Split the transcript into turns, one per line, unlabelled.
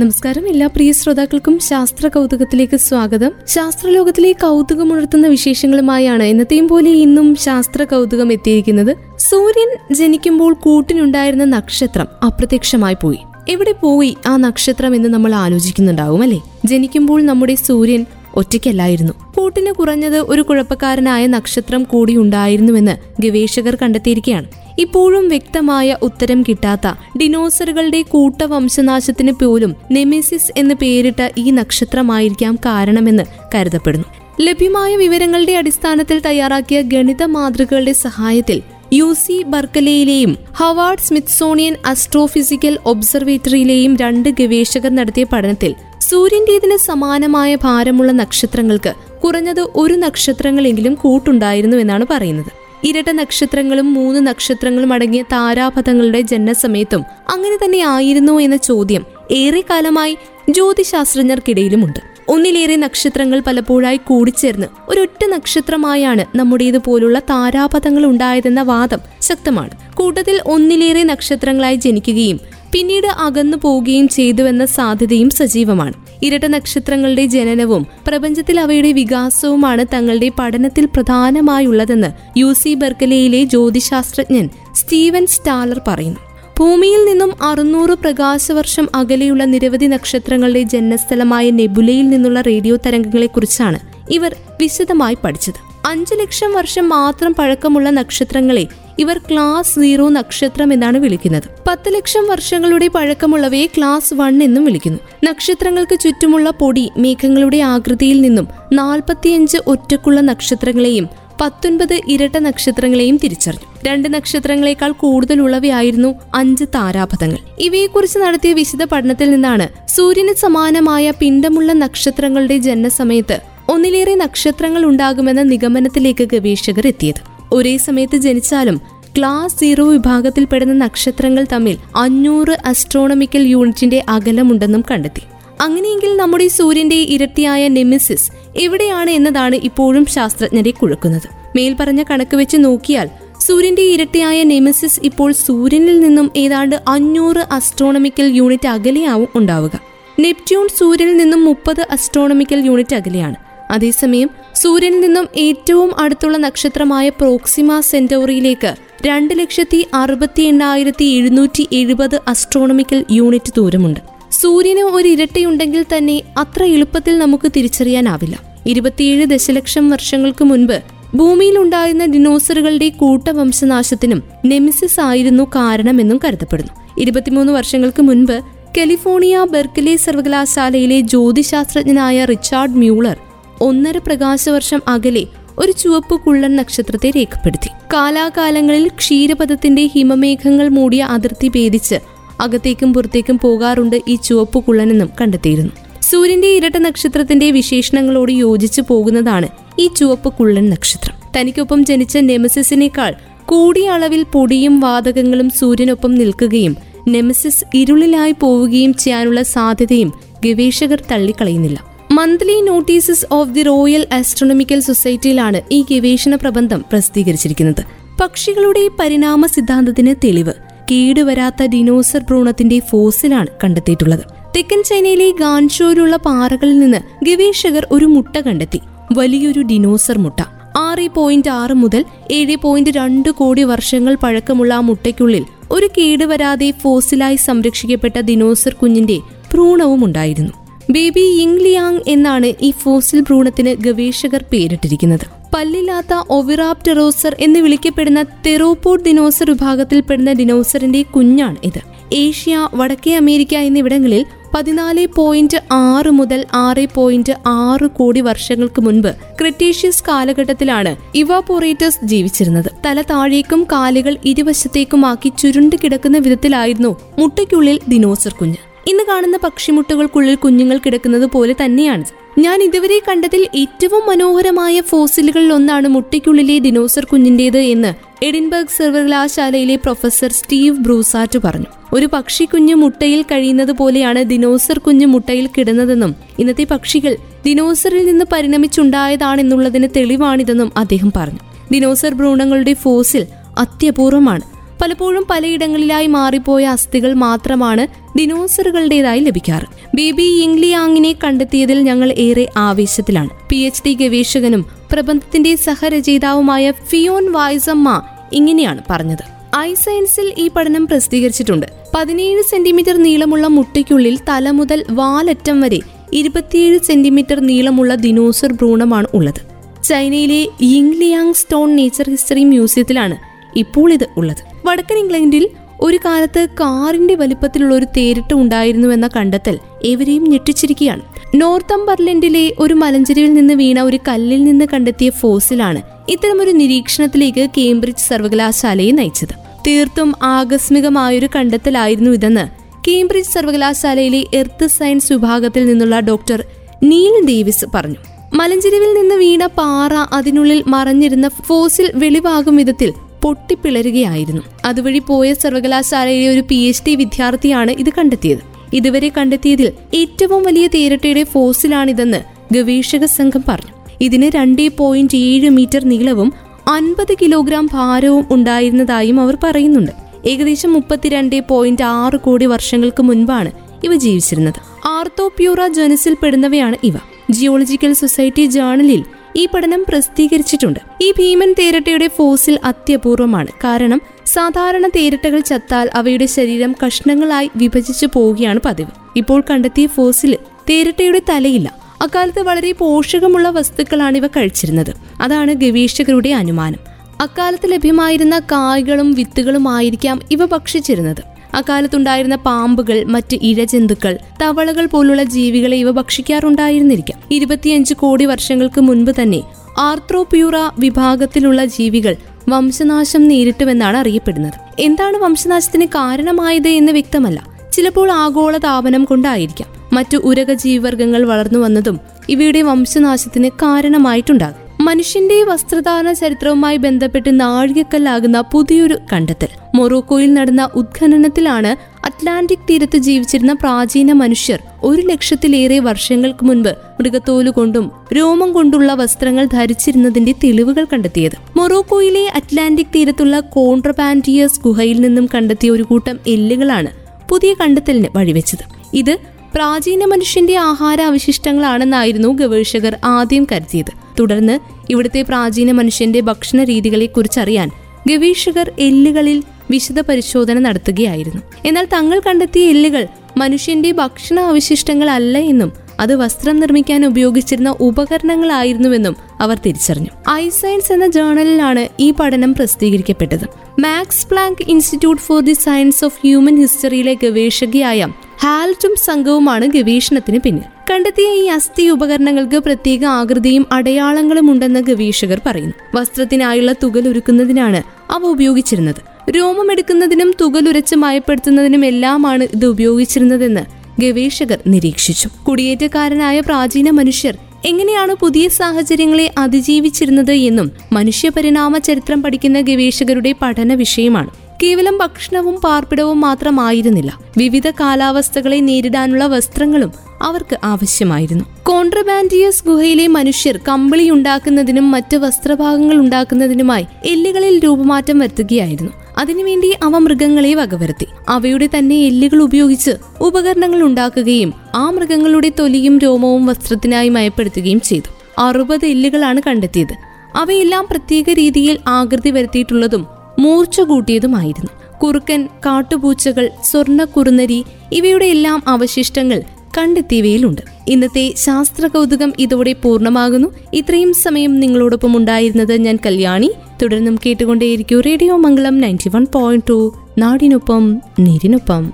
നമസ്കാരം. എല്ലാ പ്രിയ ശ്രോതാക്കൾക്കും ശാസ്ത്ര കൗതുകത്തിലേക്ക് സ്വാഗതം. ശാസ്ത്രലോകത്തിലെ കൗതുകമുണർത്തുന്ന വിശേഷങ്ങളുമായാണ് എന്നത്തെയും പോലെ ഇന്നും ശാസ്ത്ര കൗതുകം എത്തിയിരിക്കുന്നത്. സൂര്യൻ ജനിക്കുമ്പോൾ കൂട്ടിനുണ്ടായിരുന്ന നക്ഷത്രം അപ്രത്യക്ഷമായി പോയി. എവിടെ പോയി ആ നക്ഷത്രം എന്ന് നമ്മൾ ആലോചിക്കുന്നുണ്ടാവും അല്ലെ? ജനിക്കുമ്പോൾ നമ്മുടെ സൂര്യൻ ഒറ്റയ്ക്കല്ലായിരുന്നു. കൂട്ടിന് കുറഞ്ഞത് ഒരു കുഴപ്പക്കാരനായ നക്ഷത്രം കൂടി ഉണ്ടായിരുന്നുവെന്ന് ഗവേഷകർ കണ്ടെത്തിയിരിക്കുകയാണ്. ഇപ്പോഴും വ്യക്തമായ ഉത്തരം കിട്ടാത്ത ഡിനോസറുകളുടെ കൂട്ടവംശനാശത്തിന് പോലും നെമിസിസ് എന്ന് പേരിട്ട ഈ നക്ഷത്രമായിരിക്കാം കാരണമെന്ന് കരുതപ്പെടുന്നു. ലഭ്യമായ വിവരങ്ങളുടെ അടിസ്ഥാനത്തിൽ തയ്യാറാക്കിയ ഗണിത മാതൃകകളുടെ സഹായത്തിൽ യു സി ബർക്കലയിലെയും ഹവാർഡ് സ്മിത്സോണിയൻ അസ്ട്രോഫിസിക്കൽ ഒബ്സർവേറ്ററിയിലെയും രണ്ട് ഗവേഷകർ നടത്തിയ പഠനത്തിൽ സൂര്യന്റേതിന് സമാനമായ ഭാരമുള്ള നക്ഷത്രങ്ങൾക്ക് കുറഞ്ഞത് ഒരു നക്ഷത്രങ്ങളെങ്കിലും കൂട്ടുണ്ടായിരുന്നു എന്നാണ് പറയുന്നത്. ഇരട്ട നക്ഷത്രങ്ങളും മൂന്ന് നക്ഷത്രങ്ങളും അടങ്ങിയ താരാപഥങ്ങളുടെ ജനനസമയത്തും അങ്ങനെ തന്നെ ആയിരുന്നു എന്ന ചോദ്യം ഏറെക്കാലമായി ജ്യോതിശാസ്ത്രജ്ഞർക്കിടയിലുമുണ്ട്. ഒന്നിലേറെ നക്ഷത്രങ്ങൾ പലപ്പോഴായി കൂടിച്ചേർന്ന് ഒരൊറ്റ നക്ഷത്രമായാണ് നമ്മുടേതുപോലുള്ള താരാപഥങ്ങൾ ഉണ്ടായതെന്ന വാദം ശക്തമാണ്. കൂട്ടത്തിൽ ഒന്നിലേറെ നക്ഷത്രങ്ങളായി ജനിക്കുകയും പിന്നീട് അകന്നു പോവുകയും ചെയ്തുവെന്ന സാധ്യതയും സജീവമാണ്. ഇരട്ട നക്ഷത്രങ്ങളുടെ ജനനവും പ്രപഞ്ചത്തിൽ അവയുടെ വികാസവുമാണ് തങ്ങളുടെ പഠനത്തിൽ പ്രധാനമായുള്ളതെന്ന് യു സി ബർക്കലയിലെ ജ്യോതിശാസ്ത്രജ്ഞൻ സ്റ്റീവൻ സ്റ്റാലർ പറയുന്നു. ഭൂമിയിൽ നിന്നും അറുന്നൂറ് പ്രകാശവർഷം അകലെയുള്ള നിരവധി നക്ഷത്രങ്ങളുടെ ജന്മസ്ഥലമായ നെബുലയിൽ നിന്നുള്ള റേഡിയോ തരംഗങ്ങളെക്കുറിച്ചാണ് ഇവർ വിശദമായി പഠിച്ചത്. അഞ്ചു ലക്ഷം വർഷം മാത്രം പഴക്കമുള്ള നക്ഷത്രങ്ങളെ ഇവർ ക്ലാസ് സീറോ നക്ഷത്രം എന്നാണ് വിളിക്കുന്നത്. പത്ത് ലക്ഷം വർഷങ്ങളുടെ പഴക്കമുള്ളവയെ ക്ലാസ് വൺ എന്നും വിളിക്കുന്നു. നക്ഷത്രങ്ങൾക്ക് ചുറ്റുമുള്ള പൊടി മേഘങ്ങളുടെ ആകൃതിയിൽ നിന്നും നാൽപ്പത്തിയഞ്ച് ഒറ്റക്കുള്ള നക്ഷത്രങ്ങളെയും പത്തൊൻപത് ഇരട്ട നക്ഷത്രങ്ങളെയും തിരിച്ചറിഞ്ഞു. രണ്ട് നക്ഷത്രങ്ങളെക്കാൾ കൂടുതലുള്ളവയായിരുന്നു അഞ്ച് താരാപഥങ്ങൾ. ഇവയെക്കുറിച്ച് നടത്തിയ വിശദ പഠനത്തിൽ നിന്നാണ് സൂര്യന് സമാനമായ പിണ്ടമുള്ള നക്ഷത്രങ്ങളുടെ ജനനസമയത്ത് ഒന്നിലേറെ നക്ഷത്രങ്ങൾ ഉണ്ടാകുമെന്ന നിഗമനത്തിലേക്ക് ഗവേഷകർ എത്തിയത്. ഒരേ സമയത്ത് ജനിച്ചാലും ക്ലാസ് സീറോ വിഭാഗത്തിൽപ്പെടുന്ന നക്ഷത്രങ്ങൾ തമ്മിൽ അഞ്ഞൂറ് അസ്ട്രോണമിക്കൽ യൂണിറ്റിന്റെ അകലമുണ്ടെന്നും കണ്ടെത്തി. അങ്ങനെയെങ്കിൽ നമ്മുടെ സൂര്യന്റെ ഇരട്ടിയായ നെമിസിസ് എവിടെയാണ് എന്നതാണ് ഇപ്പോഴും ശാസ്ത്രജ്ഞരെ കുഴക്കുന്നത്. മേൽപ്പറഞ്ഞ കണക്ക് വെച്ച് നോക്കിയാൽ സൂര്യന്റെ ഇരട്ടിയായ നെമിസിസ് ഇപ്പോൾ സൂര്യനിൽ നിന്നും ഏതാണ്ട് അഞ്ഞൂറ് അസ്ട്രോണമിക്കൽ യൂണിറ്റ് അകലെയാവും ഉണ്ടാവുക. നെപ്റ്റ്യൂൺ സൂര്യനിൽ നിന്നും മുപ്പത് അസ്ട്രോണമിക്കൽ യൂണിറ്റ് അകലെയാണ്. അതേസമയം സൂര്യനിൽ നിന്നും ഏറ്റവും അടുത്തുള്ള നക്ഷത്രമായ പ്രോക്സിമ സെന്റോറിയിലേക്ക് രണ്ട് ലക്ഷത്തി അറുപത്തി എണ്ണായിരത്തി എഴുന്നൂറ്റി എഴുപത് അസ്ട്രോണമിക്കൽ യൂണിറ്റ് ദൂരമുണ്ട്. സൂര്യന് ഒരു ഇരട്ടയുണ്ടെങ്കിൽ തന്നെ അത്ര എളുപ്പത്തിൽ നമുക്ക് തിരിച്ചറിയാനാവില്ല. ഇരുപത്തിയേഴ് ദശലക്ഷം വർഷങ്ങൾക്ക് മുൻപ് ഭൂമിയിലുണ്ടായിരുന്ന ഡിനോസറുകളുടെ കൂട്ടവംശനാശത്തിനും നെമിസിസ് ആയിരുന്നു കാരണമെന്നും കരുതപ്പെടുന്നു. ഇരുപത്തിമൂന്ന് വർഷങ്ങൾക്ക് മുൻപ് കലിഫോർണിയ ബെർക്കലി സർവകലാശാലയിലെ ജ്യോതിശാസ്ത്രജ്ഞനായ റിച്ചാർഡ് മ്യൂളർ ഒന്നര പ്രകാശവർഷം അകലെ ഒരു ചുവപ്പ് കുള്ളൻ നക്ഷത്രത്തെ രേഖപ്പെടുത്തി. കാലാകാലങ്ങളിൽ ക്ഷീരപഥത്തിന്റെ ഹിമമേഘങ്ങൾ മൂടിയ അതിർത്തി ഭേദിച്ച് അകത്തേക്കും പുറത്തേക്കും പോകാറുണ്ട് ഈ ചുവപ്പ് കുള്ളനെന്നും കണ്ടെത്തിയിരുന്നു. സൂര്യന്റെ ഇരട്ട നക്ഷത്രത്തിന്റെ വിശേഷണങ്ങളോട് യോജിച്ചു പോകുന്നതാണ് ഈ ചുവപ്പ് കുള്ളൻ നക്ഷത്രം. തനിക്കൊപ്പം ജനിച്ച നെമസിസിനേക്കാൾ കൂടിയ അളവിൽ പൊടിയും വാതകങ്ങളും സൂര്യനൊപ്പം നിൽക്കുകയും നെമസിസ് ഇരുളിലായി പോവുകയും ചെയ്യാനുള്ള സാധ്യതയും ഗവേഷകർ തള്ളിക്കളയുന്നില്ല. Monthly notices of the royal astronomical സൊസൈറ്റിയിലാണ് ഈ ഗവേഷണ പ്രബന്ധം പ്രസിദ്ധീകരിച്ചിരിക്കുന്നത്. പക്ഷികളുടെ പരിണാമ സിദ്ധാന്തത്തിന് തെളിവ്. കേടുവരാത്ത ഡിനോസർ ഭ്രൂണത്തിന്റെ ഫോസിലാണ് കണ്ടെത്തിയിട്ടുള്ളത്. തെക്കൻ ചൈനയിലെ ഗാൻഷോയിലുള്ള പാറകളിൽ നിന്ന് ഗവേഷകർ ഒരു മുട്ട കണ്ടെത്തി. വലിയൊരു ഡിനോസർ മുട്ട. ആറ് പോയിന്റ് ആറ് മുതൽ ഏഴ് പോയിന്റ് രണ്ട് കോടി വർഷങ്ങൾ പഴക്കമുള്ള ആ മുട്ടയ്ക്കുള്ളിൽ ഒരു കേടുവരാതെ ഫോസിലായി സംരക്ഷിക്കപ്പെട്ട ദിനോസർ കുഞ്ഞിന്റെ ഭ്രൂണവും ഉണ്ടായിരുന്നു. ബേബി ഇംഗ്ലിയാങ് എന്നാണ് ഈ ഫോസിൽ ഭ്രൂണത്തിന് ഗവേഷകർ പേരിട്ടിരിക്കുന്നത്. പല്ലില്ലാത്ത ഒവിറാപ്റ്ററോസർ എന്ന് വിളിക്കപ്പെടുന്ന തെറോപോഡ് ദിനോസർ വിഭാഗത്തിൽപ്പെടുന്ന ഡിനോസറിന്റെ കുഞ്ഞാണ് ഇത്. ഏഷ്യ വടക്കേ അമേരിക്ക എന്നിവിടങ്ങളിൽ പതിനാല് പോയിന്റ് ആറ് മുതൽ ആറ് പോയിന്റ് ആറ് കോടി വർഷങ്ങൾക്ക് മുൻപ് ക്രിട്ടീഷ്യസ് കാലഘട്ടത്തിലാണ് ഇവാപോറേറ്റസ് ജീവിച്ചിരുന്നത്. തല താഴേക്കും കാലുകൾ ഇരുവശത്തേക്കുമാക്കി ചുരുണ്ടു കിടക്കുന്ന വിധത്തിലായിരുന്നു മുട്ടയ്ക്കുള്ളിൽ ദിനോസർ കുഞ്ഞ്. ഇന്ന് കാണുന്ന പക്ഷിമുട്ടുകൾക്കുള്ളിൽ കുഞ്ഞുങ്ങൾ കിടക്കുന്നത് പോലെ തന്നെയാണ്. ഞാൻ ഇതുവരെ കണ്ടതിൽ ഏറ്റവും മനോഹരമായ ഫോസിലുകളിൽ ഒന്നാണ് മുട്ടയ്ക്കുള്ളിലെ ദിനോസർ കുഞ്ഞിന്റേത് എന്ന് എഡിൻബർഗ് സർവകലാശാലയിലെ പ്രൊഫസർ സ്റ്റീവ് ബ്രൂസാറ്റ് പറഞ്ഞു. ഒരു പക്ഷി കുഞ്ഞ് മുട്ടയിൽ കഴിയുന്നത് പോലെയാണ് ദിനോസർ കുഞ്ഞ് മുട്ടയിൽ കിടന്നതെന്നും ഇന്നത്തെ പക്ഷികൾ ദിനോസറിൽ നിന്ന് പരിണമിച്ചുണ്ടായതാണെന്നുള്ളതിന് തെളിവാണിതെന്നും അദ്ദേഹം പറഞ്ഞു. ദിനോസർ ഭ്രൂണങ്ങളുടെ ഫോസിൽ അത്യപൂർവമാണ്. പലപ്പോഴും പലയിടങ്ങളിലായി മാറിപ്പോയ അസ്ഥികൾ മാത്രമാണ് ദിനോസറുകളുടേതായി ലഭിക്കാറ്. ബേബി ഇംഗ്ലിയാങ്ങിനെ കണ്ടെത്തിയതിൽ ഞങ്ങൾ ഏറെ ആവേശത്തിലാണ്. പി. എച്ച്. ഡി. ഗവേഷകനും പ്രബന്ധത്തിന്റെ സഹരചയിതാവുമായ ഫിയോൻ വായ്സമ്മ ഇങ്ങനെയാണ് പറഞ്ഞത്. ഐ സയൻസിൽ ഈ പഠനം പ്രസിദ്ധീകരിച്ചിട്ടുണ്ട്. പതിനേഴ് സെന്റിമീറ്റർ നീളമുള്ള മുട്ടയ്ക്കുള്ളിൽ തല മുതൽ വാലറ്റം വരെ ഇരുപത്തിയേഴ് സെന്റിമീറ്റർ നീളമുള്ള ദിനോസർ ഭ്രൂണമാണ് ഉള്ളത്. ചൈനയിലെ യിങ്ലിയാങ് സ്റ്റോൺ നേച്ചർ ഹിസ്റ്ററി മ്യൂസിയത്തിലാണ് ഇപ്പോൾ ഇത് ഉള്ളത്. വടക്കൻ ഇംഗ്ലണ്ടിൽ ഒരു കാലത്ത് കാറിന്റെ വലിപ്പത്തിലുള്ള ഒരു തേരിട്ട് ഉണ്ടായിരുന്നുവെന്ന കണ്ടെത്തൽ ഏവരെയും ഞെട്ടിച്ചിരിക്കുകയാണ്. നോർത്തംബർലൻഡിലെ ഒരു മലഞ്ചെരിവിൽ നിന്ന് വീണ ഒരു കല്ലിൽ നിന്ന് കണ്ടെത്തിയ ഫോസിലാണ് ഇത്തരമൊരു നിരീക്ഷണത്തിലേക്ക് കേംബ്രിഡ്ജ് സർവകലാശാലയെ നയിച്ചത്. തീർത്തും ആകസ്മികമായൊരു കണ്ടെത്തലായിരുന്നു ഇതെന്ന് കേംബ്രിഡ്ജ് സർവകലാശാലയിലെ എർത്ത് സയൻസ് വിഭാഗത്തിൽ നിന്നുള്ള ഡോക്ടർ നീൽ ഡേവിസ് പറഞ്ഞു. മലഞ്ചെരിവിൽ നിന്ന് വീണ പാറ അതിനുള്ളിൽ മറഞ്ഞിരുന്ന ഫോസിൽ വെളിവാകും വിധത്തിൽ പൊട്ടിപ്പിളരുകയായിരുന്നു. അതുവഴി പോയ സർവകലാശാലയിലെ ഒരു പി എച്ച് ഡി വിദ്യാർത്ഥിയാണ് ഇത് കണ്ടെത്തിയത്. ഇതുവരെ കണ്ടെത്തിയതിൽ ഏറ്റവും വലിയ തേരട്ടയുടെ ഫോസിലാണിതെന്ന് ഗവേഷക സംഘം പറഞ്ഞു. ഇതിന് രണ്ടേ പോയിന്റ് ഏഴ് മീറ്റർ നീളവും അൻപത് കിലോഗ്രാം ഭാരവും ഉണ്ടായിരുന്നതായും അവർ പറയുന്നുണ്ട്. ഏകദേശം മുപ്പത്തിരണ്ട് പോയിന്റ് ആറ് കോടി വർഷങ്ങൾക്ക് മുൻപാണ് ഇവ ജീവിച്ചിരുന്നത്. ആർത്തോപ്യൂറ ജനസിൽ പെടുന്നവയാണ് ഇവ. ജിയോളജിക്കൽ സൊസൈറ്റി ജേണലിൽ ഈ പഠനം പ്രസിദ്ധീകരിച്ചിട്ടുണ്ട്. ഈ ഭീമൻ തേരട്ടയുടെ ഫോസിൽ അത്യപൂർവമാണ്. കാരണം സാധാരണ തേരട്ടകൾ ചത്താൽ അവയുടെ ശരീരം കഷ്ണങ്ങളായി വിഭജിച്ചു പോവുകയാണ് പതിവ്. ഇപ്പോൾ കണ്ടെത്തിയ ഫോസിൽ തേരട്ടയുടെ തലയില്ല. അക്കാലത്ത് വളരെ പോഷകമുള്ള വസ്തുക്കളാണ് ഇവ കഴിച്ചിരുന്നത്. അതാണ് ഗവേഷകരുടെ അനുമാനം. അക്കാലത്ത് ലഭ്യമായിരുന്ന കായ്കളും വിത്തുകളും ആയിരിക്കാം ഇവ ഭക്ഷിച്ചിരുന്നത്. അക്കാലത്തുണ്ടായിരുന്ന പാമ്പുകൾ മറ്റ് ഇഴജന്തുക്കൾ തവളകൾ പോലുള്ള ജീവികളെ ഇവ ഭക്ഷിക്കാറുണ്ടായിരുന്നിരിക്കാം. ഇരുപത്തിയഞ്ച് കോടി വർഷങ്ങൾക്ക് മുൻപ് തന്നെ ആർത്രോപ്യൂറ വിഭാഗത്തിലുള്ള ജീവികൾ വംശനാശം നേരിട്ടുവെന്നാണ് അറിയപ്പെടുന്നത്. എന്താണ് വംശനാശത്തിന് കാരണമായത് എന്ന് വ്യക്തമല്ല. ചിലപ്പോൾ ആഗോള താപനം കൊണ്ടായിരിക്കാം. മറ്റു ഉരക ജീവിവർഗങ്ങൾ വളർന്നു വന്നതും ഇവയുടെ വംശനാശത്തിന് കാരണമായിട്ടുണ്ടാകും. മനുഷ്യന്റെ വസ്ത്രധാരണ ചരിത്രവുമായി ബന്ധപ്പെട്ട് നാഴികക്കല്ലാകുന്ന പുതിയൊരു കണ്ടെത്തൽ. മൊറോക്കോയിൽ നടന്ന ഉത്ഖനനത്തിലാണ് അറ്റ്ലാന്റിക് തീരത്ത് ജീവിച്ചിരുന്ന പ്രാചീന മനുഷ്യർ ഒരു ലക്ഷത്തിലേറെ വർഷങ്ങൾക്ക് മുൻപ് മൃഗത്തോലുകൊണ്ടും രോമം കൊണ്ടുള്ള വസ്ത്രങ്ങൾ ധരിച്ചിരുന്നതിന്റെ തെളിവുകൾ കണ്ടെത്തിയത്. മൊറോക്കോയിലെ അറ്റ്ലാന്റിക് തീരത്തുള്ള കോൺട്രപാൻഡിയസ് ഗുഹയിൽ നിന്നും കണ്ടെത്തിയ ഒരു കൂട്ടം എല്ലുകളാണ് പുതിയ കണ്ടെത്തലിന് വഴിവെച്ചത്. ഇത് പ്രാചീന മനുഷ്യന്റെ ആഹാര അവശിഷ്ടങ്ങളാണെന്നായിരുന്നു ഗവേഷകർ ആദ്യം കരുതിയത്. തുടർന്ന് ഇവിടുത്തെ പ്രാചീന മനുഷ്യന്റെ ഭക്ഷണ രീതികളെ കുറിച്ചറിയാൻ ഗവേഷകർ എല്ലുകളിൽ വിശദ പരിശോധന നടത്തുകയായിരുന്നു. എന്നാൽ തങ്ങൾ കണ്ടെത്തിയ എല്ലുകൾ മനുഷ്യന്റെ ഭക്ഷണ അവശിഷ്ടങ്ങളല്ല എന്നും അത് വസ്ത്രം നിർമ്മിക്കാൻ ഉപയോഗിച്ചിരുന്ന ഉപകരണങ്ങളായിരുന്നുവെന്നും അവർ തിരിച്ചറിഞ്ഞു. ഐ സയൻസ് എന്ന ജേണലിലാണ് ഈ പഠനം പ്രസിദ്ധീകരിക്കപ്പെട്ടത്. Max Planck institute for the science of human ഹിസ്റ്ററിയിലെ ഗവേഷകയായ ഹാൽറ്റും സംഘവുമാണ് ഗവേഷണത്തിന് പിന്നിൽ. കണ്ടെത്തിയ ഈ അസ്ഥി ഉപകരണങ്ങൾക്ക് പ്രത്യേക ആകൃതിയും അടയാളങ്ങളും ഉണ്ടെന്ന് ഗവേഷകർ പറയുന്നു. വസ്ത്രത്തിനായുള്ള തുകലുരുക്കുന്നതിനാണ് അവ ഉപയോഗിച്ചിരുന്നത്. രോമമെടുക്കുന്നതിനും തുകലുരച്ച് മയപ്പെടുത്തുന്നതിനും എല്ലാമാണ് ഇത് ഉപയോഗിച്ചിരുന്നതെന്ന് ഗവേഷകർ നിരീക്ഷിച്ചു. കുടിയേറ്റക്കാരനായ പ്രാചീന മനുഷ്യർ എങ്ങനെയാണ് പുതിയ സാഹചര്യങ്ങളെ അതിജീവിച്ചിരുന്നത് എന്നും മനുഷ്യപരിണാമ ചരിത്രം പഠിക്കുന്ന ഗവേഷകരുടെ പഠന വിഷയമാണ്. കേവലം ഭക്ഷണവും പാർപ്പിടവും മാത്രമായിരുന്നില്ല. വിവിധ കാലാവസ്ഥകളെ നേരിടാനുള്ള വസ്ത്രങ്ങളും അവർക്ക് ആവശ്യമായിരുന്നു. കോൺട്രബാൻഡിയസ് ഗുഹയിലെ മനുഷ്യർ കമ്പിളി ഉണ്ടാക്കുന്നതിനും മറ്റ് വസ്ത്രഭാഗങ്ങൾ ഉണ്ടാക്കുന്നതിനുമായി എല്ലുകളിൽ രൂപമാറ്റം വരുത്തുകയായിരുന്നു. അതിനുവേണ്ടി അവ മൃഗങ്ങളെ വകവരുത്തി. അവയുടെ തന്നെ എല്ലുകൾ ഉപയോഗിച്ച് ഉപകരണങ്ങൾ ഉണ്ടാക്കുകയും ആ മൃഗങ്ങളുടെ തൊലിയും രോമവും വസ്ത്രത്തിനായി മയപ്പെടുത്തുകയും ചെയ്തു. അറുപത് എല്ലുകളാണ് കണ്ടെത്തിയത്. അവയെല്ലാം പ്രത്യേക രീതിയിൽ ആകൃതി വരുത്തിയിട്ടുള്ളതും മൂർച്ച കൂട്ടിയതുമായിരുന്നു. കുറുക്കൻ കാട്ടുപൂച്ചകൾ സ്വർണ കുറുനരി ഇവയുടെ എല്ലാം അവശിഷ്ടങ്ങൾ കണ്ടെത്തിയവയിലുണ്ട്. ഇന്നത്തെ ശാസ്ത്ര കൗതുകം ഇതോടെ പൂർണമാകുന്നു. ഇത്രയും സമയം നിങ്ങളോടൊപ്പം ഉണ്ടായിരുന്നത് ഞാൻ കല്യാണി. തുടർന്നും കേട്ടുകൊണ്ടേയിരിക്കൂ radio Mangalam ninety one point two. നാടിനൊപ്പം നീരിനൊപ്പം.